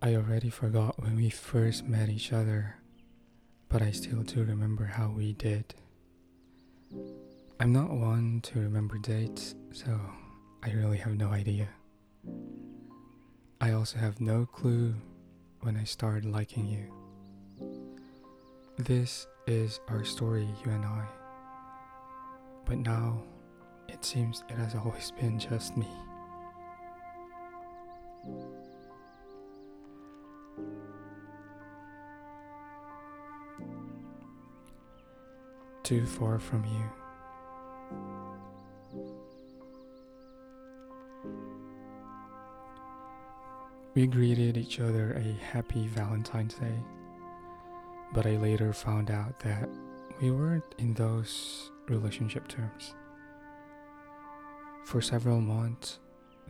I already forgot when we first met each other, but I still do remember how we did. I'm not one to remember dates, so I really have no idea. I also have no clue when I started liking you. This is our story, you and I. But now, it seems it has always been just me. Too far from you. We greeted each other a happy Valentine's Day, but I later found out that we weren't in those relationship terms. For several months,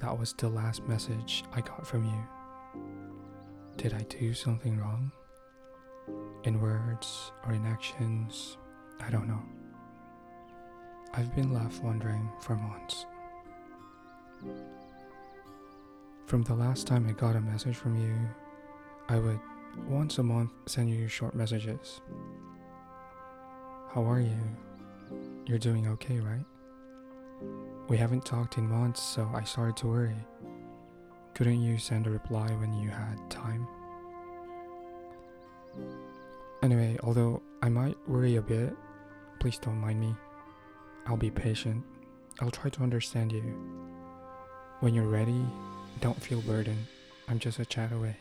that was the last message I got from you. Did I do something wrong? In words or in actions? I don't know. I've been left wondering for months. From the last time I got a message from you, I would once a month send you short messages. How are you? You're doing okay, right? We haven't talked in months, so I started to worry. Couldn't you send a reply when you had time? Anyway, although I might worry a bit, please don't mind me. I'll be patient. I'll try to understand you. When you're ready, don't feel burdened. I'm just a chat away.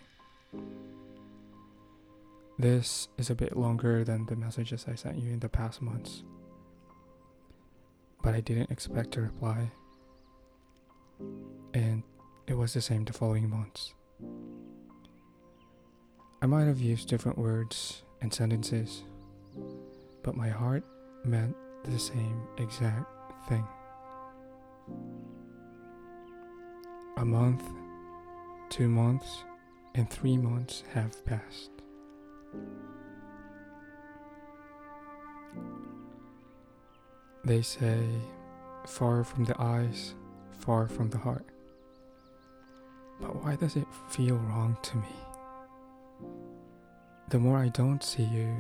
This is a bit longer than the messages I sent you in the past months. But I didn't expect a reply. And it was the same the following months. I might have used different words and sentences, but my heart meant the same exact thing. A month, two months, and three months have passed. They say, far from the eyes, far from the heart. But why does it feel wrong to me? The more I don't see you,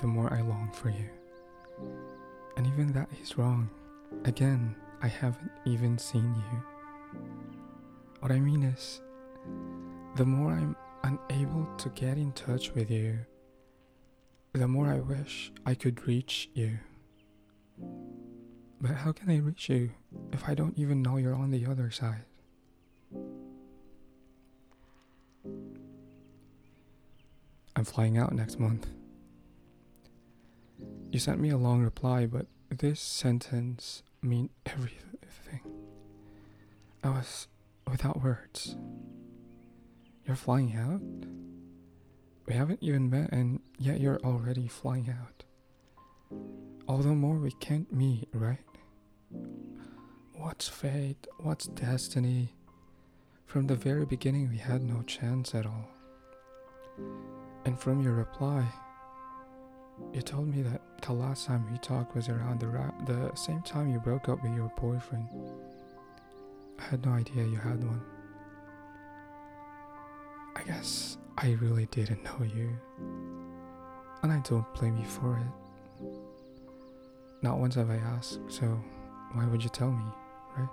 the more I long for you. And even that is wrong. Again, I haven't even seen you. What I mean is, the more I'm unable to get in touch with you, the more I wish I could reach you. But how can I reach you if I don't even know you're on the other side? I'm flying out next month. You sent me a long reply, but this sentence meant everything. I was without words. You're flying out? We haven't even met, and yet you're already flying out. Although more we can't meet, right? What's fate? What's destiny? From the very beginning, we had no chance at all. And from your reply, you told me that the last time we talked was around the, ra- the same time you broke up with your boyfriend. I had no idea you had one. I guess I really didn't know you. And I don't blame you for it. Not once have I asked, so why would you tell me, right?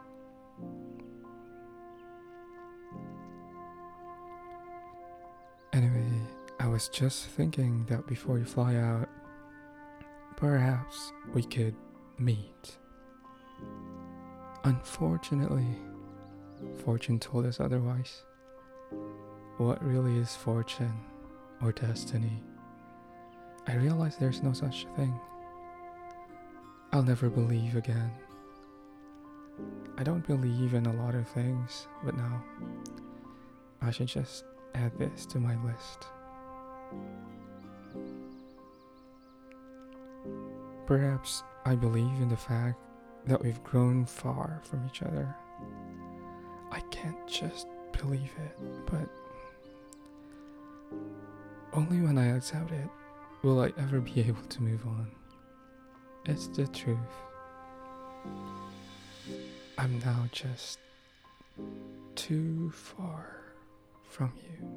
Was just thinking that before you fly out, perhaps we could meet. Unfortunately, fortune told us otherwise. What really is fortune or destiny? I realize there's no such thing. I'll never believe again. I don't believe in a lot of things, but now I should just add this to my list. Perhaps I believe in the fact that we've grown far from each other. I can't just believe it, but only when I accept it will I ever be able to move on. It's the truth. I'm now just too far from you.